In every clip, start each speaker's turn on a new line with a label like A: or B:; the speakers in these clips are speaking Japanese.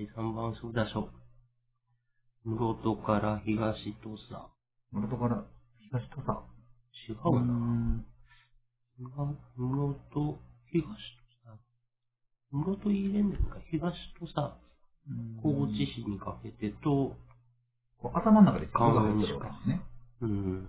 A: 第3番札所。室戸から東土佐。
B: 室戸から東土佐。
A: 違うな。室戸、東土佐。室戸入れんねんか。東土佐、高知市にかけてと、
B: こう頭の中で地図が入ってるわけですね。
A: うん。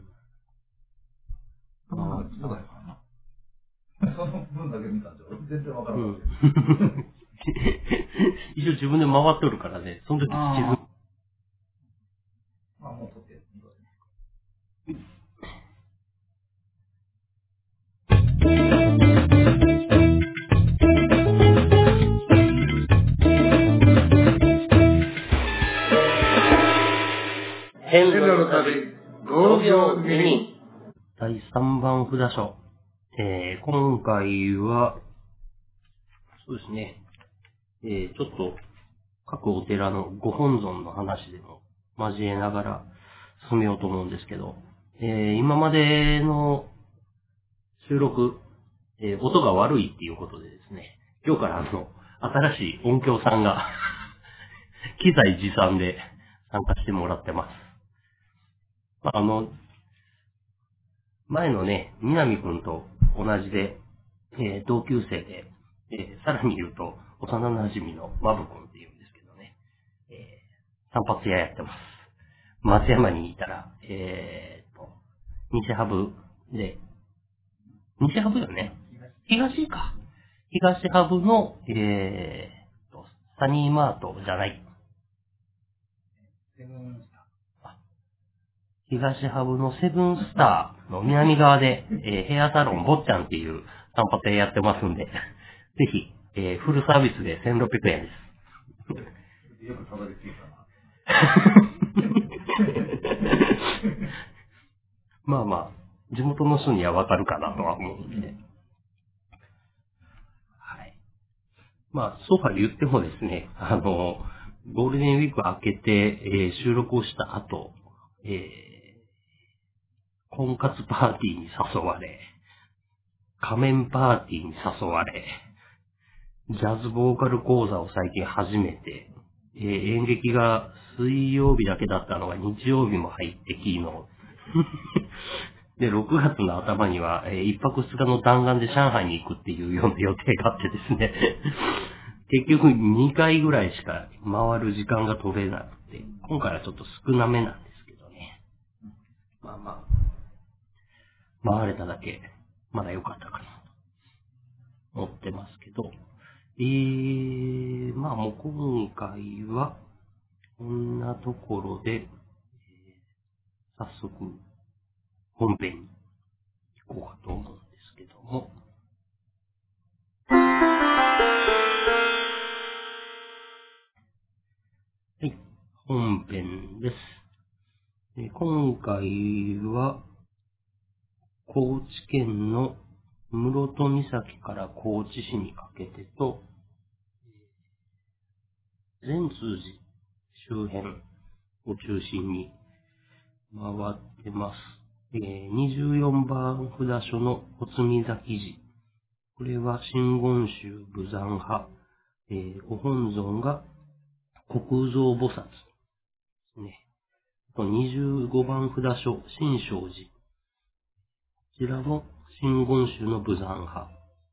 B: 頭の中でるからな。その分だけ見たんじゃ全然わから
A: うん
B: ない。
A: 一応自分で回っとるからね、その時地図
B: ああ、もう撮ってる。
A: 変
B: 路の旅5秒耳
A: 第3番札所。えー、今回は、そうですね、えー、ちょっと、各お寺のご本尊の話でも交えながら進めようと思うんですけど、えー、今までの収録、えー、音が悪いっていうことでですね、今日からあの、新しい音響さんが、機材持参で参加してもらってます。まあ、あの、前のね、南くんと同じで、えー同級生で、えーさらに言うと、幼馴染のマブくんって言うんですけどね、えー散髪屋やってます。松山にいたら、えー、と、西ハブで、西ハブよね？東？か。東ハブの、えー、と、サニーマートじゃない。
B: セブンスタ
A: 東ハブのセブンスターの南側で、えーヘアサロン坊ちゃんっていう散髪屋やってますんで、ぜひ、えーフルサービスで1600円です。
B: よくたどり着いたな。
A: まあまあ、地元の人にはわかるかなとは思うんで。はい。まあ、そうは言ってもですね、あの、ゴールデンウィーク明けて、えー収録をした後、えー婚活パーティーに誘われ、仮面パーティーに誘われ、ジャズボーカル講座を最近始めて、えー演劇が水曜日だけだったのが日曜日も入って昨日。で、6月の頭には、えー一泊二日の弾丸で上海に行くっていうような予定があってですね。結局2回ぐらいしか回る時間が取れなくて、今回はちょっと少なめなんですけどね。まあまあ、回れただけ、まだ良かったかなと思ってますけど、えー、まあもう今回は、こんなところで、えー早速、本編に行こうかと思うんですけども、はい、本編です。えー今回は、高知県の室戸岬から高知市にかけてと、善通寺周辺を中心に回ってます。えー24番札所のおつみ崎寺。これは真言宗武山派。えーご本尊が国蔵菩薩ですね。25番札所、新勝寺。こちらも真言宗の武山派。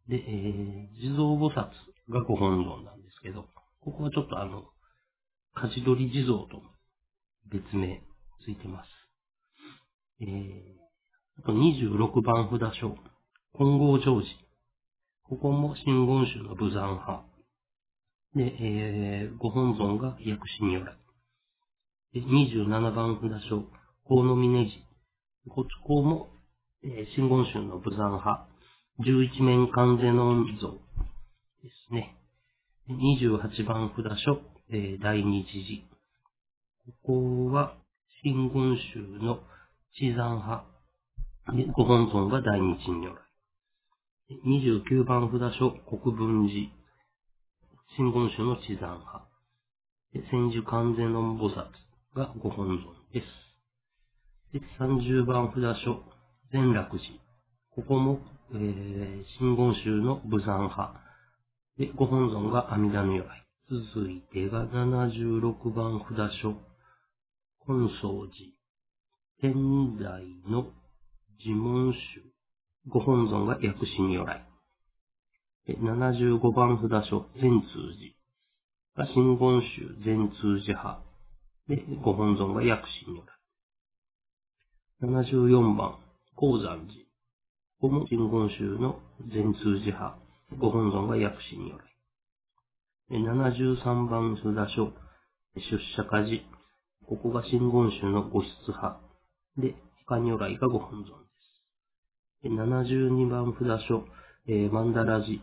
A: で、えー地蔵菩薩がご本尊なんですけど、ここはちょっとあの、勝ち取り地蔵と別名ついてます。えー、あと26番札所、金剛成寺。ここも真言宗の武山派。で、えー、ご本尊が薬師如来。で、27番札所、河野峰寺。ここも、えー、真言宗の武山派。十一面観世音像ですね。28番札所、えー、大日寺。ここは、真言宗の地山派。ご本尊が大日如来。29番札所、国分寺。真言宗の地山派。千手観世音菩薩がご本尊です。で30番札所、善楽寺。ここも、えー、真言宗の武山派。で、ご本尊が阿弥陀如来。続いてが76番札所、本宗寺、天台の自問宗、ご本尊が薬師如来。で75番札所、善通寺が真言宗善通寺派。で、ご本尊が薬師如来。74番、高山寺。ここも真言宗の善通寺派。ご本尊が薬師如来。で73番札所、出社家寺。ここが真言宗の御室派。で、鹿如来がご本尊です。72番札所、えー、曼荼羅寺。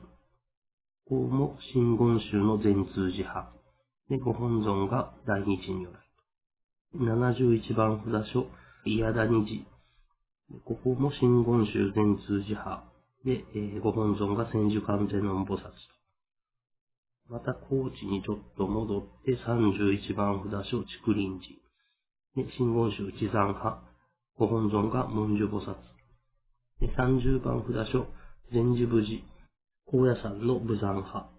A: ここも真言宗の全通寺派。で、ご本尊が大日如来。71番札所、宮谷寺。ここも真言宗全通寺派。で、えーご本尊が千手観世音菩薩と。また、高知にちょっと戻って、31番札所、竹林寺。で、真言宗地山派。ご本尊が文殊菩薩。で、30番札所、禅寺無寺。高野山の武山派。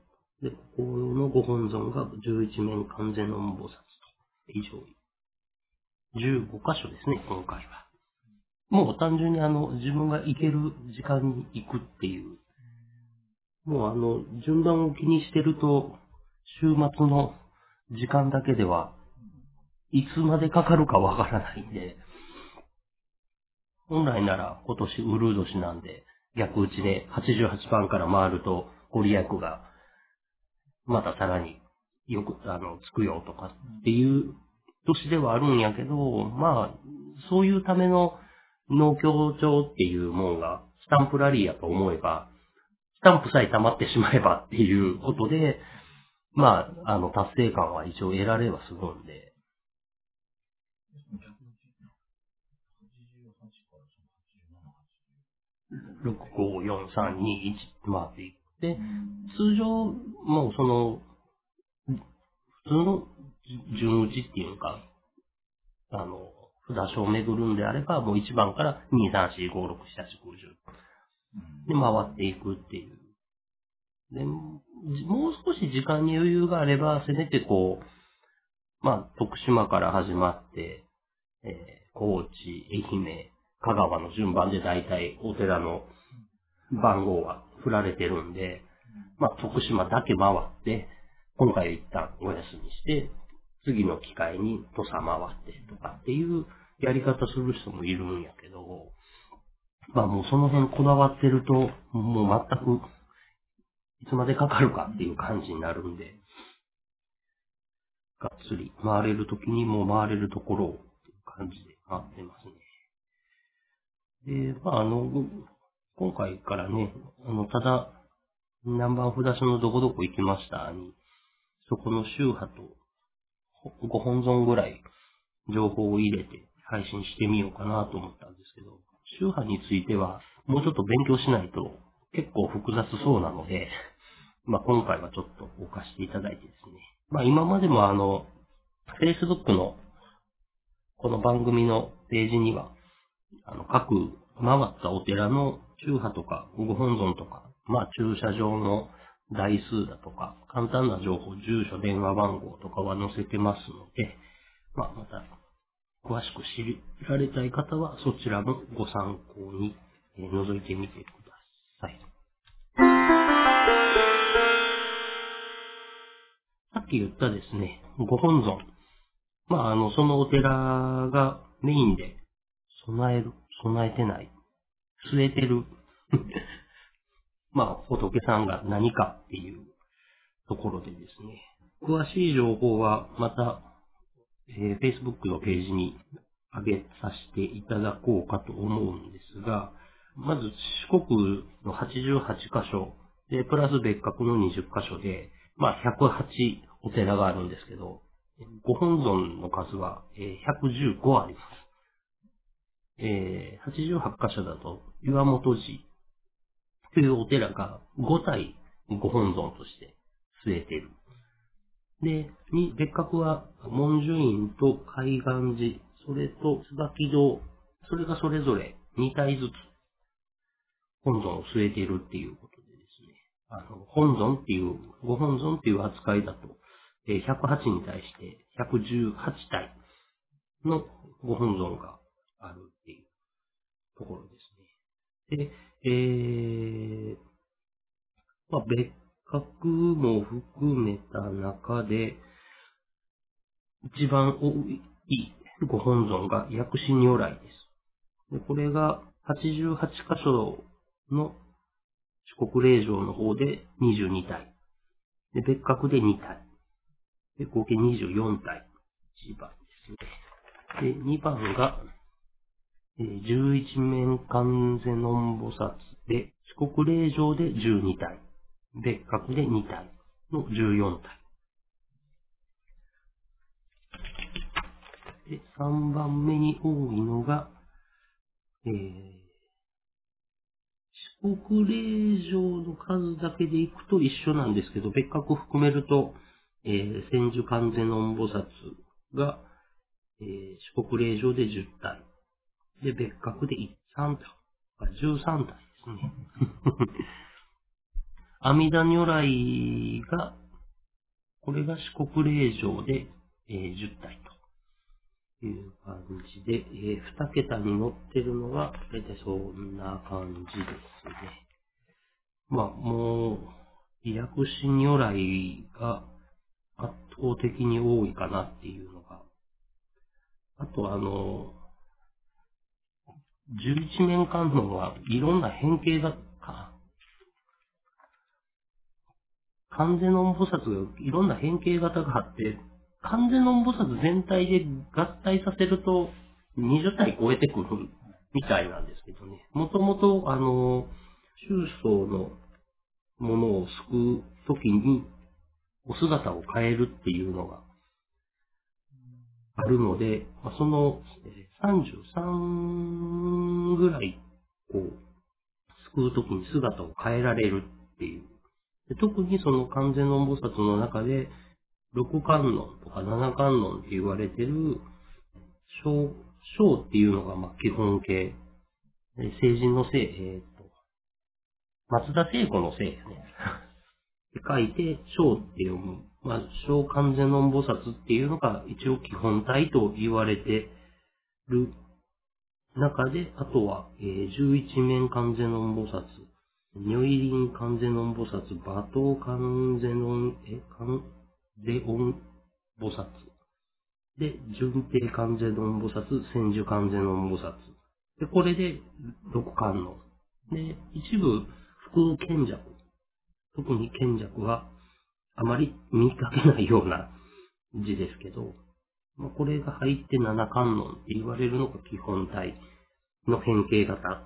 A: で、ここのご本尊が十一面観世音菩薩と。以上。15箇所ですね、今回は。もう単純にあの、自分が行ける時間に行くっていう。もうあの、順番を気にしてると、週末の時間だけでは、いつまでかかるかわからないんで、本来なら今年ウルー年なんで、逆打ちで88番から回ると、ご利益が、またさらによく、あの、つくよとかっていう年ではあるんやけど、まあ、そういうための農協帳っていうもんが、スタンプラリーやと思えば、スタンプさえ溜まってしまえばっていうことで、まあ、あの、達成感は一応得られはするんで、6、5、4、3、2、1って回っていって、通常、もうその、普通の順打ちっていうか、あの、札所を巡るんであれば、もう1番から2、3、4、5、6、7、8、9、10で回っていくっていう。で、もう少し時間に余裕があれば、せめてこう、まあ、徳島から始まって、えー高知、愛媛、香川の順番で大体お寺の番号は振られてるんで、まあ、徳島だけ回って、今回は一旦お休みして、次の機会に土佐回ってとかっていうやり方する人もいるんやけど、まあもうその辺こだわってると、もう全く、いつまでかかるかっていう感じになるんで、がっつり回れるときにもう回れるところをっていう感じで回ってますね。で、まああの、今回からね、あの、ただ、何番札所のどこどこ行きましたに、そこの宗派と5本尊ぐらい情報を入れて配信してみようかなと思ったんですけど、宗派についてはもうちょっと勉強しないと結構複雑そうなので、まあ今回はちょっと置かせていただいてですね。まあ今までもあの、Facebook のこの番組のページには、あの各回ったお寺の宗派とかご本尊とか、まあ駐車場の台数だとか、簡単な情報、住所、電話番号とかは載せてますので、まあ、また、詳しく知られたい方は、そちらもご参考に、えー覗いてみてください。さっき言ったですね、ご本尊。まあ、あの、そのお寺がメインで備える、備えてない、据えてるまあ、仏さんが何かっていうところでですね、詳しい情報はまた、えー Facebook のページに上げさせていただこうかと思うんですが、まず四国の88箇所、で、プラス別格の20箇所で、まあ108お寺があるんですけど、ご本尊の数はえ115あります。えー88箇所だと、岩本寺、というお寺が5体ご本尊として据えている。で、に、別格は、文殊院と海岸寺、それと椿堂、それがそれぞれ2体ずつ本尊を据えているっていうことでですね。あの、本尊っていう、ご本尊っていう扱いだと、108に対して118体のご本尊があるっていうところですね。で、えー、まあ、別格も含めた中で、一番多いご本尊が薬師如来です。でこれが88箇所の四国霊場の方で22体。で、別格で2体。で、合計24体。1番ですね。で、2番が、11面観世音菩薩で、四国霊場で12体。別格で2体の14体。で、3番目に多いのが、えー四国霊場の数だけでいくと一緒なんですけど、別格含めると、えー千手観世音菩薩が、えー四国霊場で10体。で、別格で13体。13体ですね。阿弥陀如来が、これが四国霊場で、えー10体という感じで、えー2桁に乗ってるのが、大体そんな感じですね。まあ、もう、医薬師如来が圧倒的に多いかなっていうのが、あとあの、十一面観音はいろんな変形が、か完全音菩薩がいろんな変形型があって、完全音菩薩全体で合体させると20体超えてくるみたいなんですけどね。もともと、あの、宗宗のものを救うときにお姿を変えるっていうのがあるので、まあそのえ33ぐらい、こう、救うときに姿を変えられるっていう。で特にその完全音菩薩の中で、六観音とか七観音って言われてる、小、小っていうのがま基本形。成人の性、えっ、と、松田聖子の性ですね。で書いて、小って読む。まあ、小完全音菩薩っていうのが一応基本体と言われてる中で、あとは、えー、十一面完全音菩薩、如意輪完全音菩薩、馬頭完全音、え、完全音菩薩。で、順平完全音菩薩、千手完全音菩薩。で、これで六観音。で、一部、副賢弱。特に賢弱は、あまり見かけないような字ですけど、まあ、これが入って七観音って言われるのが基本体の変形型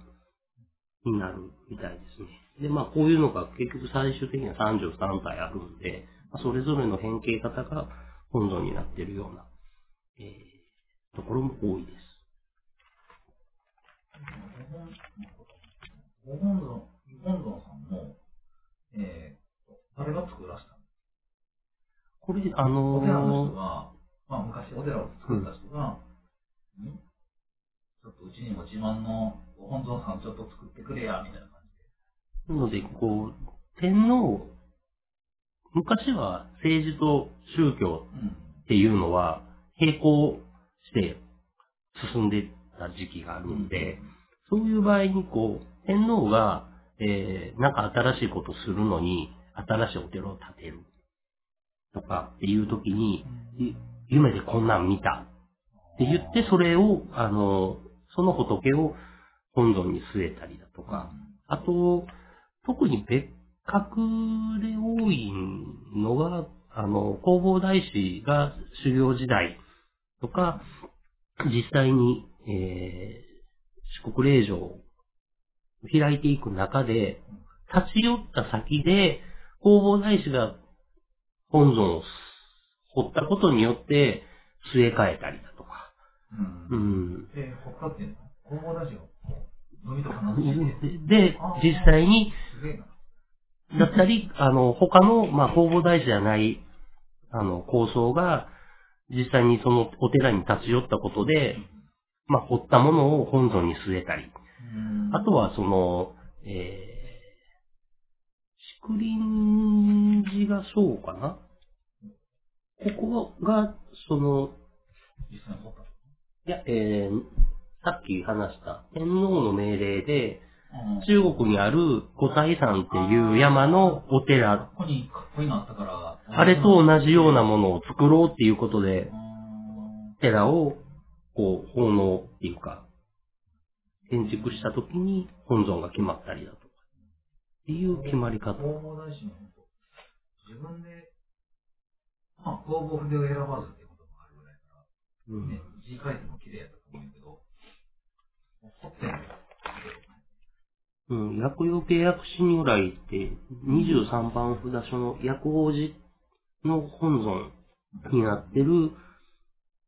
A: になるみたいですね。で、まあこういうのが結局最終的には33体あるんで、まあ、それぞれの変形型が本尊になっているような、えーところも多いです。
B: ご本尊、ご本尊さんも、えー、誰が作らせ
A: これ、あの
B: お寺の人
A: ー
B: が、まあ昔お寺を作った人が、ん？ちょっとうちにも自慢のご本尊さんちょっと作ってくれや、みたいな感じで。
A: なので、こう、天皇、昔は政治と宗教
B: うん。
A: っていうのは並行して進んでた時期があるんで、そういう場合にこう、天皇が、えー、なんか新しいことするのに、新しいお寺を建てる。とかっていう時に、夢でこんなん見た。って言って、それを、あの、その仏を本尊に据えたりだとか、あと、特に別格で多いのが、あの、弘法大師が修行時代とか、実際に、えー四国霊場を開いていく中で、立ち寄った先で、弘法大師が本尊を掘ったことによって据え替えたりだとか、
B: うん。
A: う
B: うん。
A: ん。
B: えー、他っていうの弘法大師が、飲みとか
A: で、実際に。だったり、あの、他の、まあ、弘法大師じゃない、あの、構想が、実際にそのお寺に立ち寄ったことで、まあ、掘ったものを本尊に据えたり、
B: うん
A: あとは、その、えー、竹林寺がそうかな。ここが、その。いや、えー、さっき話した天皇の命令で、
B: うん。
A: 中国にある五台山っていう山のお寺、
B: ここにかっこいいのあったから、
A: あれと同じようなものを作ろうっていうことで
B: う、ん。
A: 寺を、こう、奉納っていうか、建築した時に本尊が決まったりだとか、っていう決まり方。
B: 自分で、まあ、弘法筆を選ばずっていうこともあるぐらいか
A: うん
B: ら、ね、字書いても綺麗やったと思うんだけど、もう彫ってんのよ。
A: うん、薬用契約師如来って、23番札所の薬王寺の本尊になってる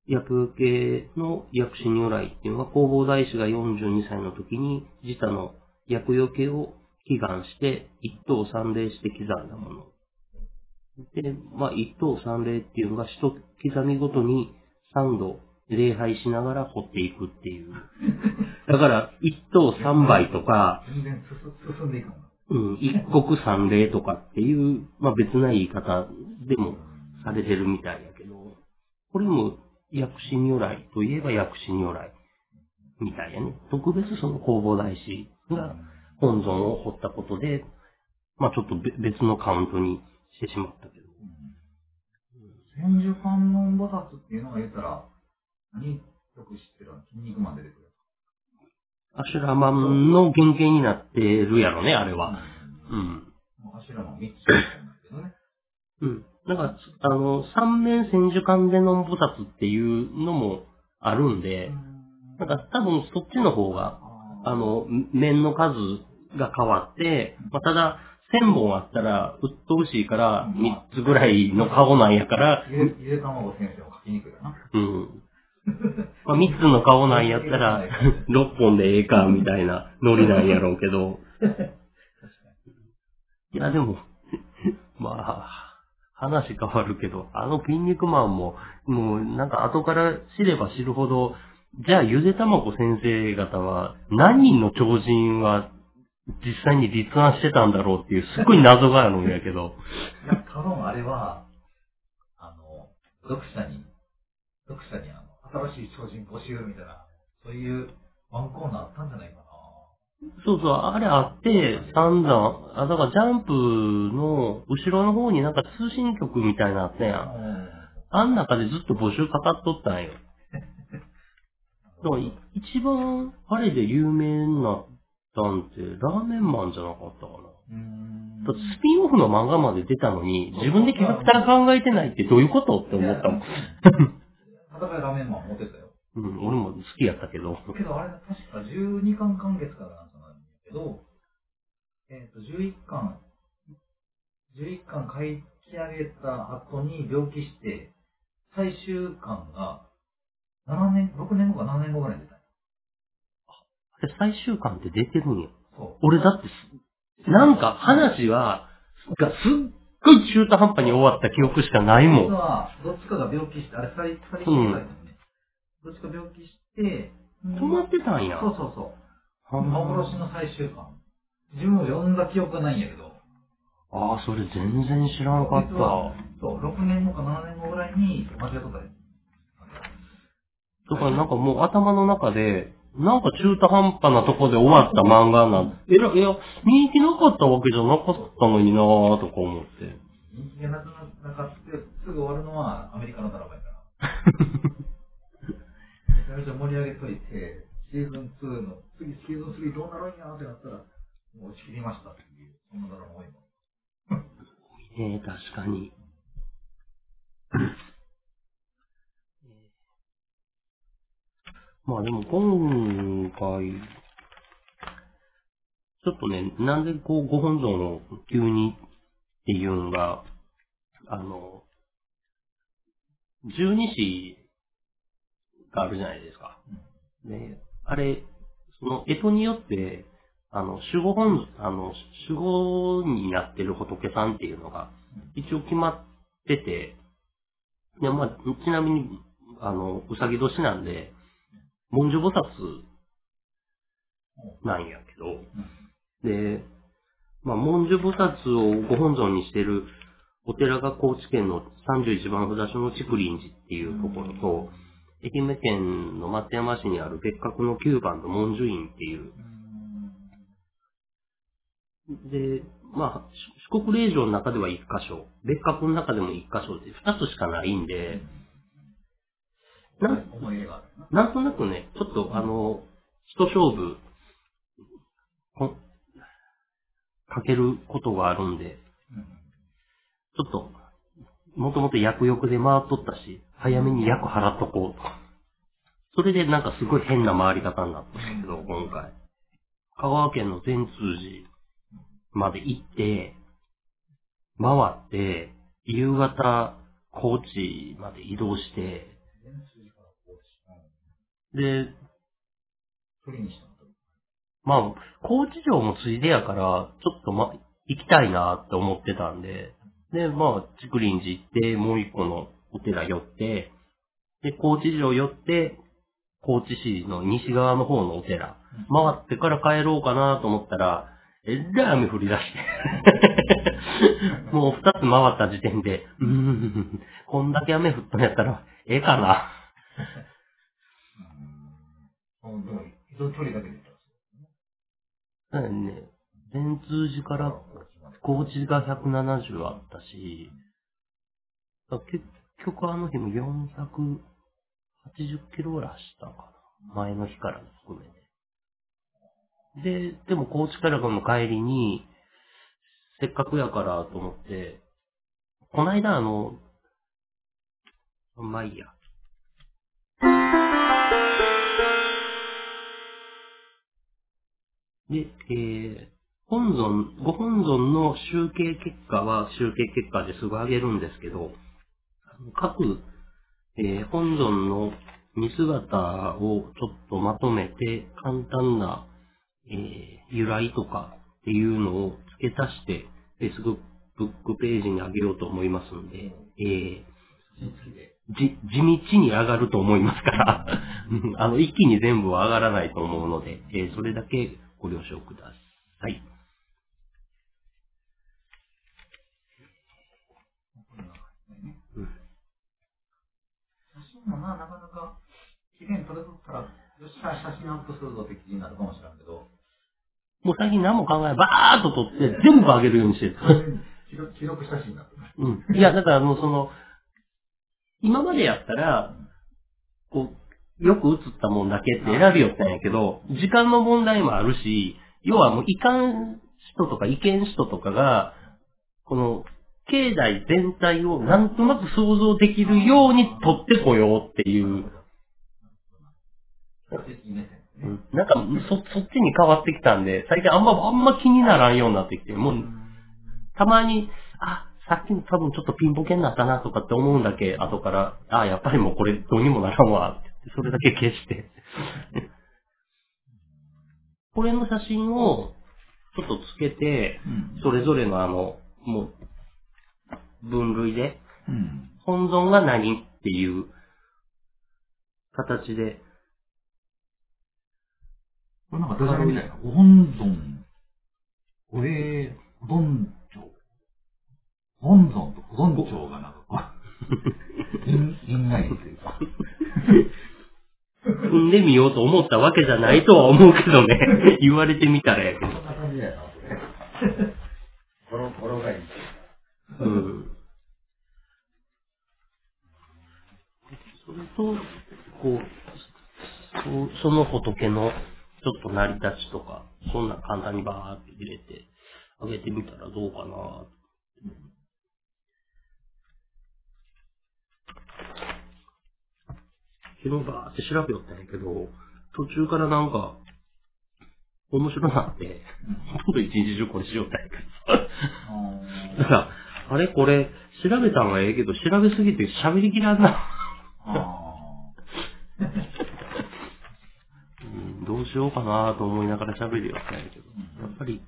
A: 薬用系の薬師如来っていうのが、弘法大師が42歳の時に、自他の薬用系を祈願して、一等三礼して刻んだもの。で、まあ、一等三礼っていうのが、一刻みごとに三度礼拝しながら掘っていくっていう。だから、一等三杯とか、
B: 全然進進んでいくもん。
A: うん、一国三礼とかっていう、まあ別な言い方でもされてるみたいやけど、これも薬師如来といえば薬師如来みたいやね。特別その弘法大師が本尊を掘ったことで、まあちょっとべ別のカウントにしてしまったけど。
B: 千手観音菩薩っていうのが言ったら、何？よく知ってるの筋肉マン出てくる。
A: アシュラマンの原型になってるやろね、あれは。
B: う。
A: うんん。
B: もう柱も3つないけどね。
A: うん。なんか、あの、三面千手観世音菩薩っていうのもあるんで、なんか多分そっちの方が、あの、面の数が変わって、まあ、ただ、千本あったら、鬱陶しいから、三つぐらいの顔なんやから、
B: ゆで、ゆで卵先生も書きにくいよな。
A: うん。まあ、三つの顔なんやったら、六本でええか、みたいなノリなんやろうけど。いや、でも、まあ、話変わるけど、あの筋肉マンも、もうなんか後から知れば知るほど、じゃあゆでたまご先生方は、何人の超人は実際に立案してたんだろうっていう、すごい謎があるんやけど。
B: いや、多分あれは、あの、読者に、読者にあの、新しい超人募集みたいな、そういうワンコーナーあったんじゃないかな。
A: そうそう、あれあって、散々、あ、だからジャンプの後ろの方になんか通信局みたいなのあったやん。あん中でずっと募集かかっとったんよ。だからい一番あれで有名になったんって、ラーメンマンじゃなかったかな。
B: うーん。
A: だってスピンオフの漫画まで出たのに、自分でキャラクター考えてないってどういうことって思ったもん。
B: 戦いラーメンマン持ってたよ。
A: うん、俺も好きやったけど。
B: けどあれ、確か12巻完結からなんじゃないんだけど、えっ、と、11巻、11巻書き上げた後に病気して、最終巻が7年、6年後か7年後ぐらいに出たよ。
A: あれ最終巻って出てるんや。俺だってす、なんか話は、がすっごい中途半端に終わった記憶しかないもん。
B: 実は、どっちかが病気して、あれ、二人、二人きりだよね。どっちか病気して、
A: 止まってたんや。
B: そうそうそう。幻の最終巻。自分も読んだ記憶がないんやけど、
A: あー、それ全然知らんかった。
B: そう、6年後か7年後ぐらいに間違ったよ。
A: だからなんかもう頭の中で、なんか中途半端なとこで終わった漫画なんえら、いや、人気なかったわけじゃなかったのになぁとか思って。
B: 人気がなくなかって、すぐ終わるのはアメリカのドラマやから。めちゃめちゃ盛り上げといて、シーズン2の、次シーズン3どうなるんやってなったら、もう打ち切りましたっていう、そんなドラマ多いもん。
A: ええ確かに。まあでも今回、ちょっとね、なんでこうご本尊を急にっていうのが、あの、十二支があるじゃないですか。で、あれ、その、干支によって、あの、守護本、あの、守護になってる仏さんっていうのが、一応決まってて、で、まあ、ちなみに、あの、うさぎ年なんで、文殊菩薩なんやけど、で、まあ、文殊菩薩をご本尊にしてるお寺が高知県の31番札所の竹林寺っていうところと、愛媛県の松山市にある別格の9番の文殊院っていう。
B: うん。
A: で、まあ、四国霊場の中では1箇所、別格の中でも1箇所で2つしかないんで、なん
B: 思い入れがあるな。
A: なんとなくね、ちょっとあの、一勝負、こかけることがあるんで、
B: うん。
A: ちょっと、もともと薬欲で回っとったし、早めに薬払っとこうと。それでなんかすごい変な回り方になったんだけど、今回。香川県の善通寺まで行って、回って、夕方、高知まで移動して、で、
B: 鳥にした。
A: まあ、高知城もついでやから、ちょっとま、行きたいなって思ってたんで、で、まあ、竹林寺行って、もう一個のお寺寄って、で、高知城寄って、高知市の西側の方のお寺、回ってから帰ろうかなと思ったら、えらい雨降り出して。もう二つ回った時点で、うーん、こんだけ雨降ったんやったら、ええかな。
B: うん。うん。でも、一度距離だけで言ったら
A: だからね、善通寺から高知が170あったし、だから結局あの日も480キロぐらい走ったかな。前の日からも含めて。で、でも高知からの帰りに、せっかくやからと思って、こないだあの、まあいいや。で、えー、本尊、ご本尊の集計結果は集計結果ですぐ上げるんですけど、各、えー本尊の見姿をちょっとまとめて、簡単な、えー由来とかっていうのを付け足して、Facebook ページに上げようと思いますんで、え。ーじ、地道に上がると思いますから、あの、一気に全部は上がらないと思うので、えーそれだけご了承ください。
B: 写真もな、なかなか、綺麗に撮れとったら、よっしゃ、写真アップするぞって気になるかもしれん。けど、
A: もう最近何も考えない、バーっと撮って全部上げるようにしてる。
B: 記録記録写真になってる。
A: うん。いや、だからもうその、今までやったら、こう、よく映ったもんだけって選びよったんやけど、時間の問題もあるし、要はもういかん人とかいけん人とかが、この、境内全体をなんとなく想像できるように撮ってこようっていう、なんかそ、そっちに変わってきたんで、最近あんま、あんま気にならんようになってきて、もう、たまに、あ、さっきの多分ちょっとピンボケになったなとかって思うんだけ、後から、あ、やっぱりもうこれどうにもならんわ、ってそれだけ消して。これの写真をちょっとつけて、
B: うん。
A: それぞれのあの、もう、分類で、
B: うん。
A: 本尊が何っていう形で、
B: これなんかダジャレみたいな。ご本尊、おえ、保存庁。本尊と保存庁がなんかこう、因、因外というか。
A: 踏んでみようと思ったわけじゃないとは思うけどね。言われてみたらやけど。
B: ボロ、ボロがいい。
A: うん。それと、こう、そその仏のちょっと成り立ちとか、そんな簡単にバーって入れてあげてみたらどうかな。昨日バーって調べよったんやけど、途中からなんか、面白なって、ほとんど一日中これしよったんやけど。だから、あれこれ、調べたんがええけど、調べすぎて喋りきらんな。どうしようかなと思いながら喋るよったんやけど。やっぱり、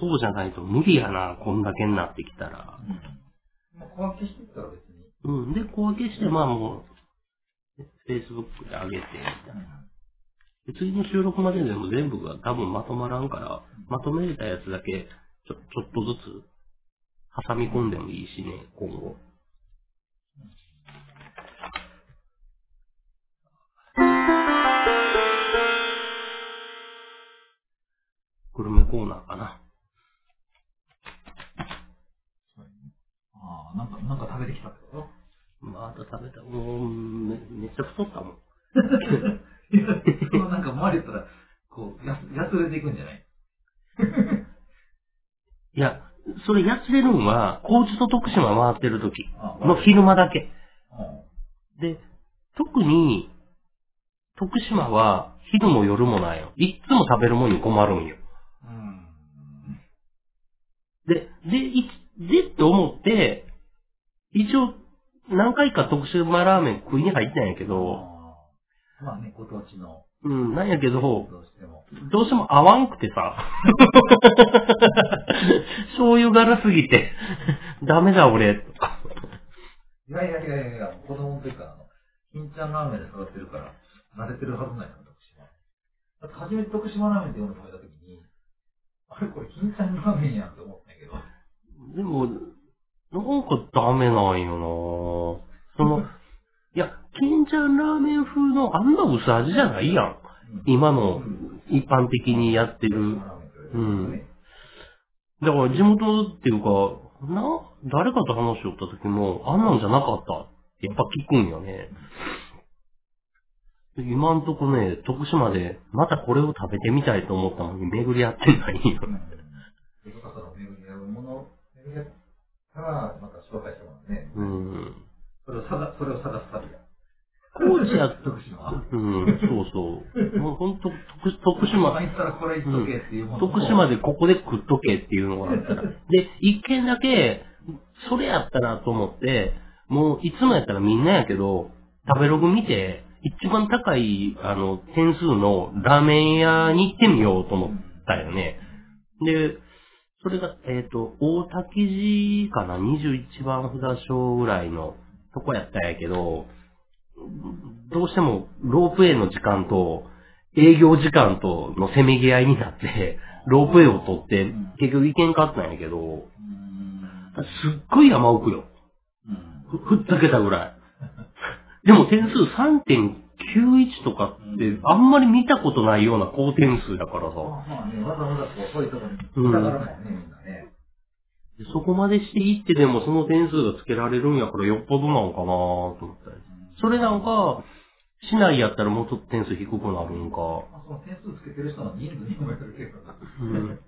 A: そうじゃないと無理やな、こんだけになってきたら
B: あ。。うん。まあ、小分けしてたら別に。
A: うん、で、小分けして、まあもう、Facebook で上げて、みたいな。で次の収録まででも全部が多分まとまらんから、まとめれたやつだけ、ちょ、ちょっとずつ挟み込んでもいいしね、今後。グルメコーナーかな。
B: ああ、なんか、なんか食べてきたってこと？
A: また食べた。もう、めめっちゃ太ったもん。
B: いや、そのなんか周りったら、こう、やつ、やつれていくんじゃない？
A: いや、それやつれるんは、高知と徳島回ってる時
B: あ
A: の昼間だけ。
B: うん
A: で、特に、徳島は昼も夜もないよ。いっつも食べるもんに困るんよ。
B: うん。
A: で、で、いでって思って、一応、何回か徳島ラーメン食いに入ったんやけど、
B: まあね、ご当地の、
A: うん、なんやけど、
B: どうしても。
A: どうしても合わんくてさ。醤油辛すぎて、ダメだ俺、とか。
B: いやいやいやいや子供の時からあの、金ちゃんラーメンで育ってるから、慣れてるはずないから、徳島。だって初めて徳島ラーメンっていうのを食べた時に、あれこれ金ちゃんラーメンやんって思ったんやけど。
A: でも、なんかダメなんよな。その、いや、金ちゃんラーメン風のあんな薄味じゃないやん。今の一般的にやってる。うんだから地元っていうか、な、誰かと話しよった時も、あんなんじゃなかった。ってやっぱ聞くんよね。で今んとこね、徳島でまたこれを食べてみたいと思ったのに巡り合ってないんよ
B: う。ん。で、その巡り合うもの、巡り合ったら、また紹介してもらうね。
A: うん。
B: それを探、それを探す旅だ。
A: 高知やっ
B: 徳島。
A: うん、そうそう。もうほんと、徳徳島、
B: 行ったらこれ言っとけっていうものを
A: 徳島でここで食っとけっていうのがあったら。で、一軒だけ、それやったらと思って、もういつもやったらみんなやけど、食べログ見て、一番高い、あの、点数のラーメン屋に行ってみようと思ったよね。で、それが、えっ、と、大滝寺かな、21番札所ぐらいのとこやったんやけど、どうしてもロープウェイの時間と営業時間とのせめぎ合いになって、ロープウェイを取って結局行けんかったんやけど、
B: うん。
A: すっごい山奥よ。
B: うん。
A: ふふっざけたぐらい。でも点数3.91とかってあんまり見たことないような高点数だからさ。
B: まあね、わざわざこう、そういうところにんね、みんなね。
A: でそこまでして行ってでもその点数がつけられるんやからよっぽどなのかなと思ったり。それなんか、市内やったらもうちょっと点数低くなるんか。
B: まあ、その点数つけてる人の人数にもよるけどな。
A: う ん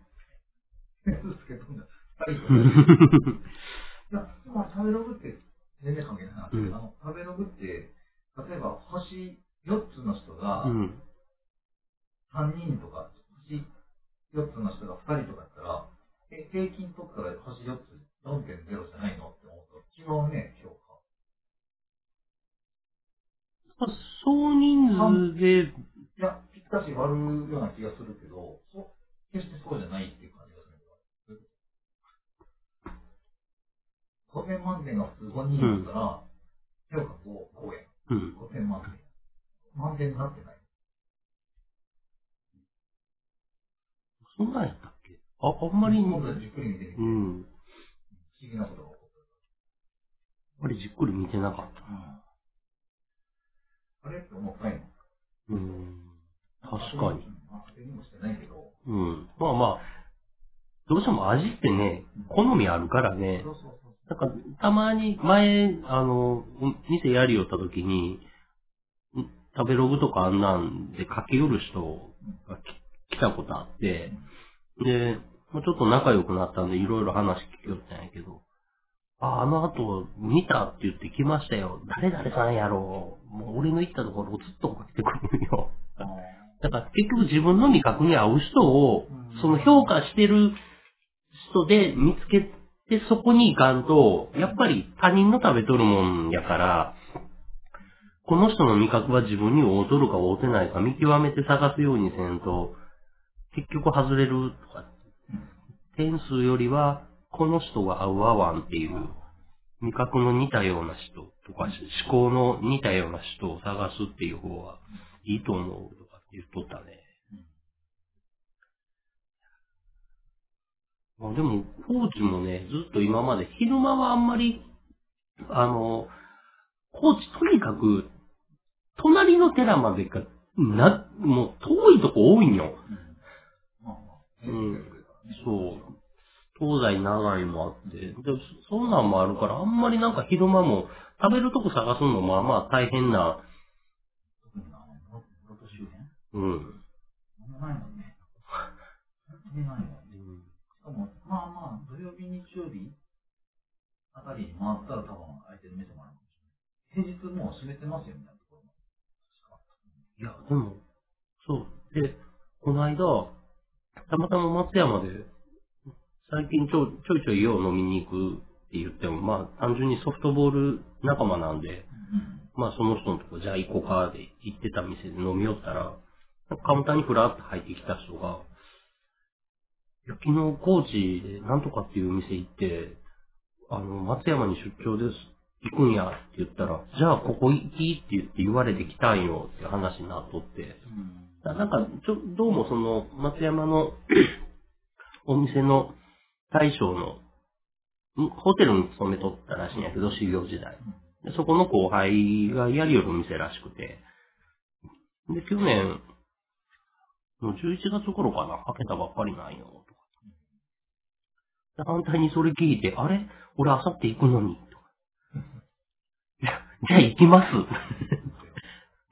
B: 点数つけと んだ。いや、まあ、食べログって全然関係ない話だけど、
A: うん
B: あの、食べログって、例えば星4つの人が
A: うん。
B: 3人とか、星4つの人が2人とかだったら、え、平均取ったら星4つ4.0じゃないの？って思うと、違うね、評価。
A: 総人数で、
B: いや、ぴったし割るような気がするけど、そう、決してそうじゃないっていう感じがするけど。5点満点が普通5人だったら、評価5、5円。
A: うん。
B: 5点満点。満点になってない。
A: そんなんやったっけ？あ、あんまり、
B: 今度はじっくり見てみ
A: うん。
B: 思議なことが起こ
A: あんまりじっくり見てなかった。
B: った。あれって思ったよ。
A: うん。確かに。
B: うん。まあ。
A: まあまあ、どうしても味ってね、好みあるからね。なんか、たまに、前、あの、店やりよった時に、ん食べログとかあんなんで書き売る人がき来たことあって、で、もうちょっと仲良くなったんで、いろいろ話聞きよったんやけど、あ、あの後、見たって言って来ましたよ。誰々さんやろう。もう俺の行ったところをずっと来てくるよ。だから結局自分の味覚に合う人を
B: うん、
A: その評価してる人で見つけてそこに行かんと、やっぱり他人の食べとるもんやから、この人の味覚は自分に合うとるか合うてないか見極めて探すようにせんと、結局外れるとか、点数よりは、この人が合う合わんっていう、味覚の似たような人とか、思考の似たような人を探すっていう方がいいと思うとかって言っとったね。あでも、高知もね、ずっと今まで、昼間はあんまり、あの、高知とにかく、隣の寺までが、な、もう遠いとこ多いんよ。
B: まあまあ、
A: うん
B: そ
A: そう。東西長いもあって。で、そそんなんもあるから、あんまりなんか昼間も、食べるとこ探すのもまあまあ大変な、うん。
B: ないもんね。ないもん。しかも、まあまあ、土曜日、日曜日あたりに回ったら多分空いてる店もあるかもしれない。平日もう閉めてますよみたい
A: や、でも、そう。で、この間、たまたま松山で、最近ちょちょいちょいよう飲みに行くって言っても、まあ単純にソフトボール仲間なんで、
B: うん。
A: まあその人のとこじゃあ行こうかで行ってた店で飲み寄ったら、カウンターにふらっと入ってきた人が、いや昨日高知でなんとかっていう店行って、あの、松山に出張です。行くんやって言ったら、じゃあここ行きって言って言われて来たんよって話になっとって。
B: うん。
A: だなんか、ちょ、どうもその、松山の お店の大将の、んホテルに勤めとったらしいんやけど、修行時代。でそこの後輩がやりよる店らしくて。で、去年、の11月頃かな、開けたばっかりなんよ、とか。で反対にそれ聞いて、あれ？俺あさって行くのに、じゃあ行きます。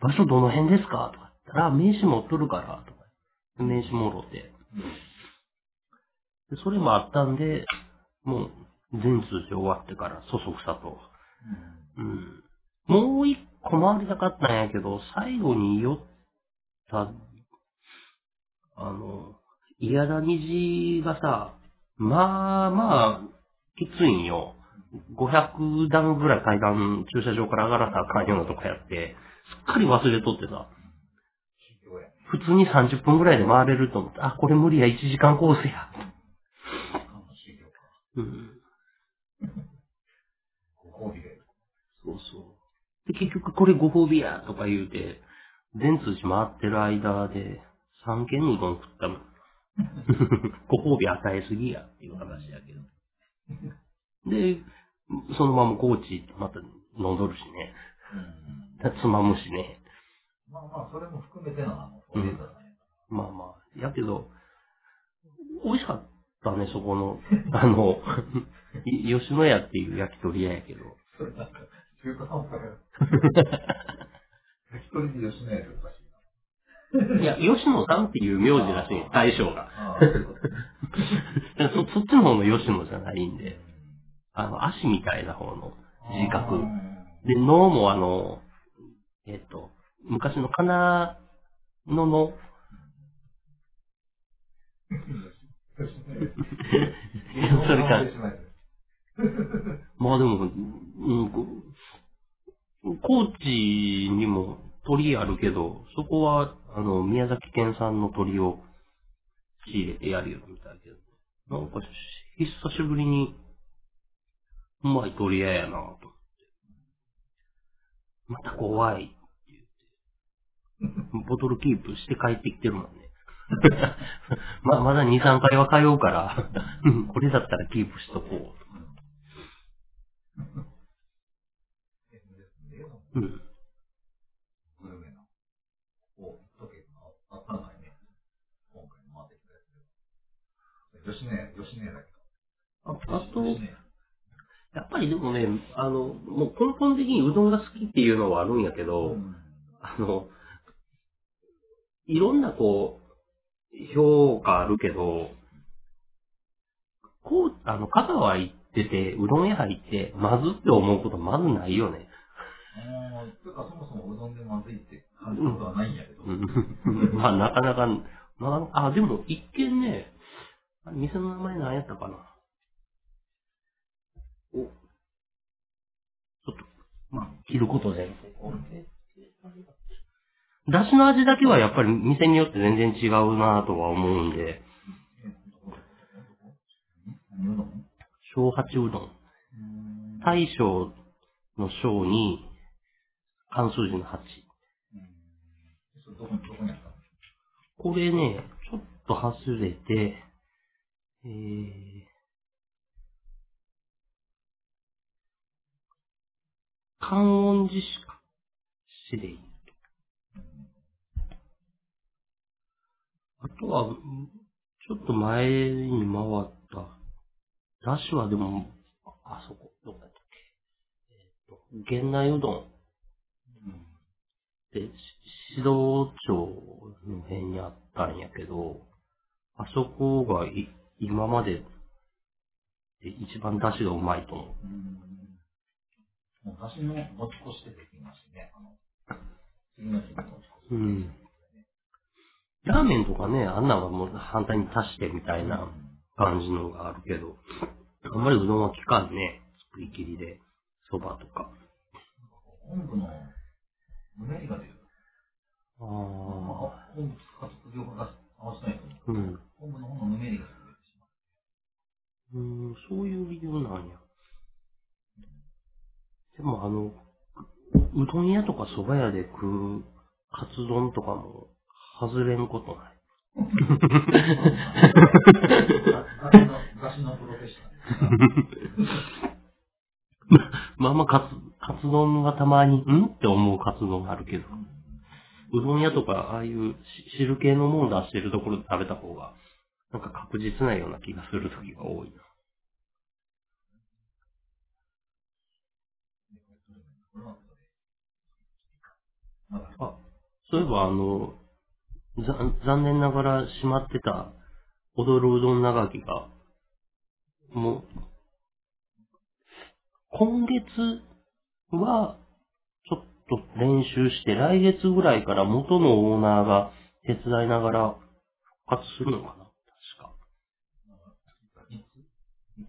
A: 場所どの辺ですか？とか言ったら、名刺持っとるから、とか。名刺もろて。でそれもあったんで、もう、全通じ終わってから、そそくさと。うん。もう一個回りたかったんやけど、最後に寄った、あの、イヤダ虹がさ、まあまあ、きついんよ。500段ぐらい階段駐車場から上がらなあかんようなとこやって、すっかり忘れとってさ。普通に30分ぐらいで回れると思って、あ、これ無理や、1時間コースや。うん。
B: ご褒美がいる。
A: そうそう。で、結局これご褒美やとか言うて、全通寺回ってる間で3軒うどん食ったもん。ご褒美与えすぎやっていう話やけど。で、そのまま高知行ってまた飲んどるしね。
B: うん。
A: つまむしね。
B: まあまあ、それも含めての、あの、フォーレーターさんや
A: まあまあ。やけど、美味しかったね、そこの。あの、い 吉野家っていう焼き鳥屋やけど。
B: それなんか、中華さんかよ。一人で吉野家でおかしいな。
A: いや、吉野さんっていう名字らしい、大将が。
B: そ
A: そっちの方の吉野じゃないんで、あの、足みたいな方の字書く。で、脳もあの、えっ、と、昔のかなのの、それか。まあでも、うん、こ高知にも鳥あるけど、そこは、あの、宮崎県産の鳥を仕入れてやるよみたいだけど、なんかし、久しぶりに、うまい鳥屋やなと思って。また怖いって言って。ボトルキープして帰ってきてるもんね。ま、まだ2、3回は通うから、う んこれだったらキープしとこう。うん。
B: グルメな。こう、時計があったないね。今回回ってきたやつで。吉野家、吉野家だけ
A: あ
B: ど。
A: あと、
B: 吉野家
A: やっぱりでもね、あの、もう根本的にうどんが好きっていうのはあるんやけど、
B: うん
A: あの、いろんなこう、評価あるけど、こう、あの、香川行ってて、うどん屋入って、まずって思うことまずないよね。
B: ああ、とかそもそもうどんでまずいって感じることはないんやけど。
A: うん まあ、なかなか、まあ、あ、でも、一見ね、店の名前何やったかな。お、ちょっと、まあ、切ることで。だしの味だけはやっぱり店によって全然違うなとは思うんで、小八うどん。
B: うん
A: 大将の小に、漢数字の八。
B: それどこに、どこにあったの？
A: これね、ちょっと外れて、えー、観音寺しか、市でいい。あとは、ちょっと前に回った、ダッシュはでも、ああそこ、どこだったっけ？えっ、と、源内うどんって、し指導町の辺にあったんやけど、あそこがい今までで一番出汁がうまいと思
B: う汁の持ち越してできますね。あの、次の日に持ち越
A: う。うん。ラーメンとかね、あんなんはもう反対に足してみたいな感じのがあるけど、あんまりうどんは効かんね。作り切りで、蕎麦とか。
B: 本部のぬめりが出る。
A: あ
B: まあ、本部かつ業が合わせないと思う。
A: ん。
B: 本部の方のぬめりが出てしまう。
A: うん、そういう理由なんや。でもあの、うどん屋とか蕎麦屋で食うカツ丼とかも外れんことない。
B: 雑誌の、プロフェッショナル。
A: まあまあカツ、カツ丼はたまに、ん？って思うカツ丼があるけど、うどん屋とか、ああいうし汁系のもの出してるところで食べた方が、なんか確実なような気がする時が多いな。
B: まだ
A: あ、そういえばあの、ざ残念ながら閉まってた踊るうどん長きが、もう、今月はちょっと練習して、来月ぐらいから元のオーナーが手伝いながら復活するのかな確か。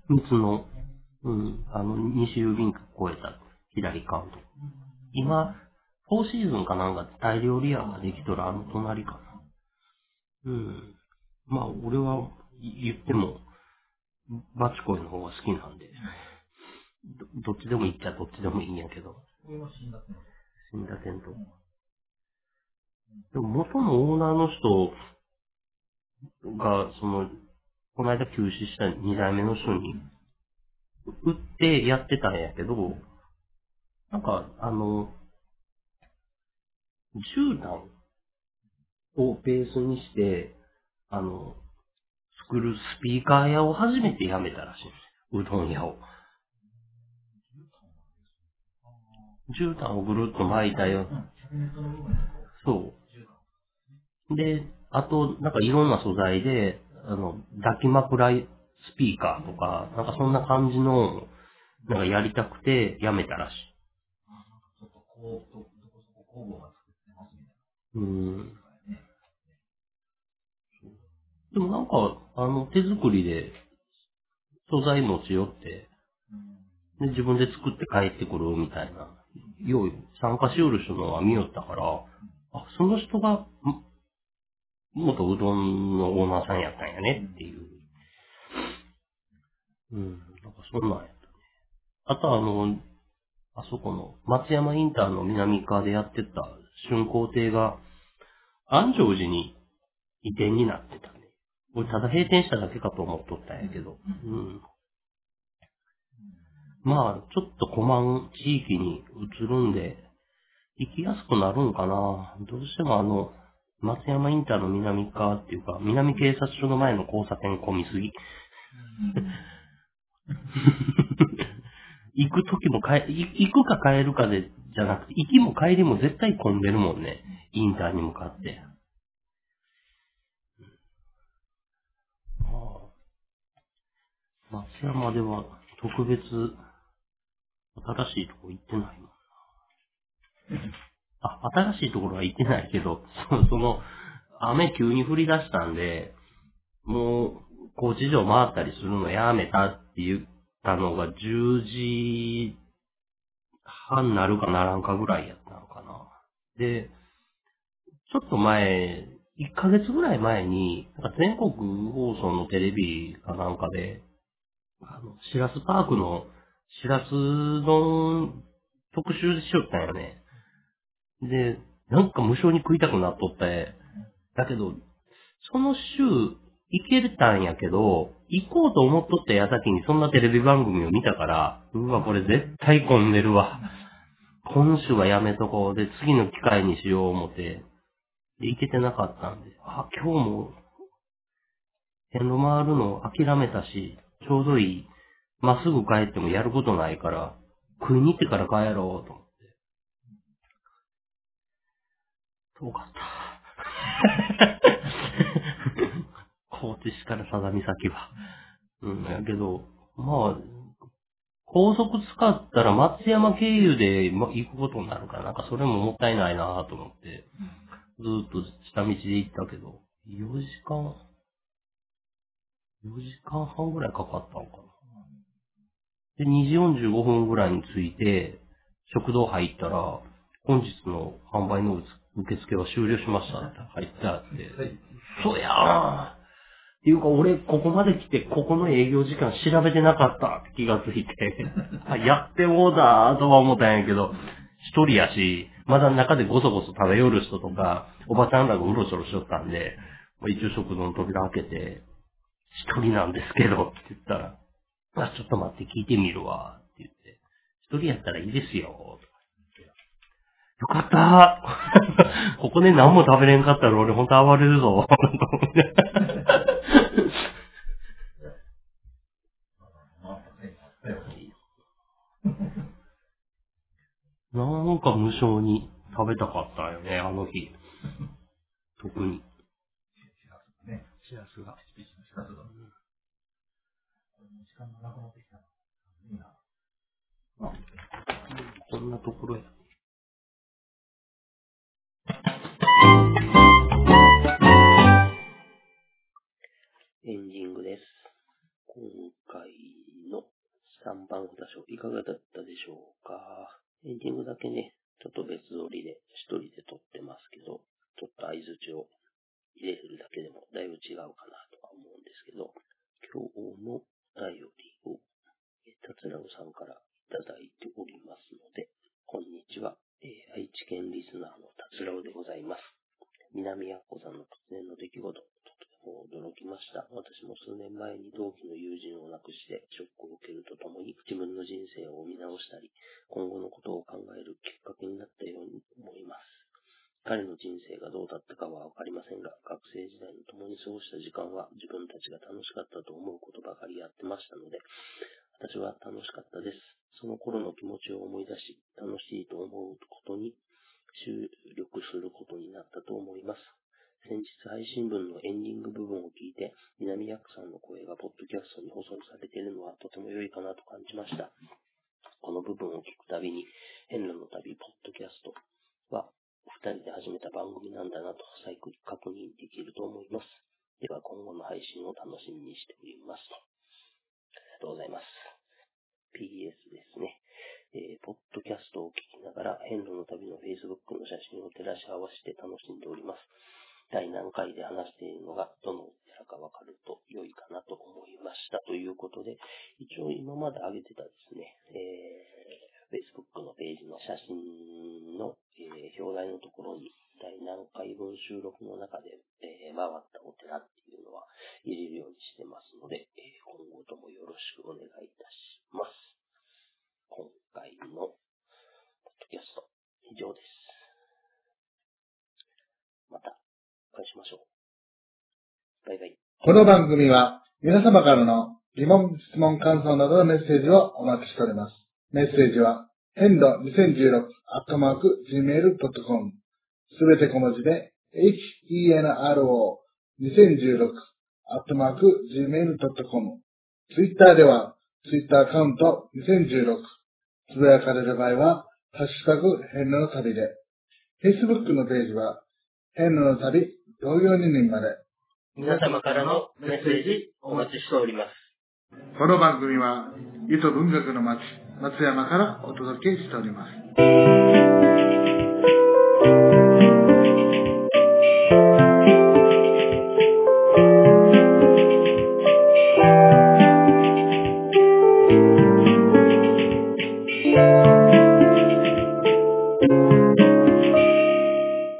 A: 三つの、うん、あの、西郵便局越えた左側のとこ今、フォーシーズンかなんかでタイ料理屋ができとるあの隣かな。うん。まあ、俺はい言っても、バチコイの方が好きなんで、ど どっちでもいいっちゃどっちでもいいんやけど、
B: 死んだ
A: 点と。でも元のオーナーの人が、その、この間休止した2代目の人に、売ってやってたんやけど、なんか、あの、絨毯をベースにして、あの、作るスピーカー屋を初めて辞めたらしいんです。うどん屋を。絨毯をぐるっと巻いたよ。そう。で、あと、なんかいろんな素材で、あの、抱き枕スピーカーとか、なんかそんな感じの、なんかやりたくて辞めたらしい。
B: こう、ど、どこそこ工房が作ってますみた。いなね。
A: でもなんか、あの、手作りで、素材持ち寄って、
B: うん。
A: で、自分で作って帰ってくるみたいな、よう参加しよる人のは見よったから、あ、その人が、ん元うどんのオーナーさんやったんやねっていう。うん、なんかそんなんやったね。あとあの、あそこの松山インターの南側でやってた春光亭が、安城寺に移転になってたね。俺ただ閉店しただけかと思っとったんやけど。うん。まあ、ちょっとコマン地域に移るんで、行きやすくなるんかな。どうしてもあの、松山インターの南側っていうか、南警察署の前の交差点混みすぎ。行く時も帰、い行くか帰るかで、じゃなくて、行きも帰りも絶対混んでるもんね。インターに向かって。松山では特別、新しいとこ行ってないもんな。あ、新しいところは行ってないけど、その、雨急に降り出したんで、もう、高知城回ったりするのやめたって言ったのが10時半なるかならんかぐらいやったのかな。で、ちょっと前、1ヶ月ぐらい前に、なんか全国放送のテレビかなんかで、あの、シラスパークのシラス丼特集しよったんよね。で、なんか無性に食いたくなっとって、だけど、その週、行けたんやけど、行こうと思っとった矢先にそんなテレビ番組を見たから、うわ、これ絶対混んでるわ。今週はやめとこう。で、次の機会にしよう思って、で、行けてなかったんで、あ、今日も、線路回るの諦めたし、ちょうどいい。まっすぐ帰ってもやることないから、食いに行ってから帰ろうと思って。遠かった。高知市から相模崎は。うん、やけど、まあ、高速使ったら松山経由でま行くことになるから、なんかそれももったいないなと思って、ずーっと下道で行ったけど、4時間、4時間半ぐらいかかったのかな。で、2時45分ぐらいに着いて、食堂入ったら、本日の販売の受付は終了しましたって入ってあって、
B: はい。
A: そうやーっていうか、俺、ここまで来て、ここの営業時間調べてなかったって気がついて、あやってもうだーとは思ったんやけど、一人やし、まだ中でごそごそ食べよる人とか、おばちゃんらがうろちょろしとったんで、まあ一応食堂の扉開けて、一人なんですけど、って言ったら、あ、ちょっと待って聞いてみるわ、って言って、一人やったらいいですよ、よかった ここで何も食べれんかったら俺ほんと暴れるぞ、なんか無償に食べたかったよね、あの日。特に。
B: しらすがね。
A: しらすが。
B: ピチピチのしらすが。これも時間がなくなってきたな。いいな。
A: こんなところや。今回の3番札所いかがだったでしょうか？エンディングだけね、ちょっと別撮りで一人で撮ってますけど、ちょっと合図値を入れるだけでもだいぶ違うかなとは思うんですけど、今日のお便りを、えー、たつらうさんからいただいておりますので、こんにちは。えー愛知県リスナーのたつらうでございます。南やっこさんの突然の出来事、とても驚きました。私も数年前に同期の友人を亡くしてショックを受けるとともに自分の人生を見直したり、今後のことを考えるきっかけになったように思います。彼の人生がどうだったかはわかりませんが、学生時代に共に過ごした時間は自分たちが楽しかったと思うことばかりやってましたので、私は楽しかったです。その頃の気持ちを思い出し、楽しいと思うことに注力することになったと思います。先日配信分のエンディング部分を聞いて、南ヤックさんの声がポッドキャストに放送されているのはとても良いかなと感じました。この部分を聞くたびに、変路の旅ポッドキャストは、お二人で始めた番組なんだなと再確認できると思います。では今後の配信を楽しみにしておりますと。ありがとうございます。PS ですね。えーポッドキャストを聞きながら、変路の旅の Facebook の写真を照らし合わせて楽しんでおります。第何回で話しているのがどのお寺かわかると良いかなと思いました。ということで、一応今まで上げてたですね、えー Facebook のページの写真の、えー表題のところに、第何回分収録の中で、えー回ったお寺っていうのは入れるようにしてますので、えー今後ともよろしくお願いいたします。今回のポッドキャスト、以上です。また、お会いしましょう。バイバイ。
C: この番組は皆様からの疑問、質問、感想などのメッセージをお待ちしております。メッセージは、変路2016アットマーク gmail.com すべて小文字で、henro 2016アットマーク gmail.com ツイッターでは、ツイッターアカウント2016つぶやかれる場合は、ハッシュタグ変路の旅で、Facebook のページは、変路の旅同様2人まで、
A: 皆様からのメッセージお待ちしております。
C: この番組は、ゆと文学の街、松山からお届けしております。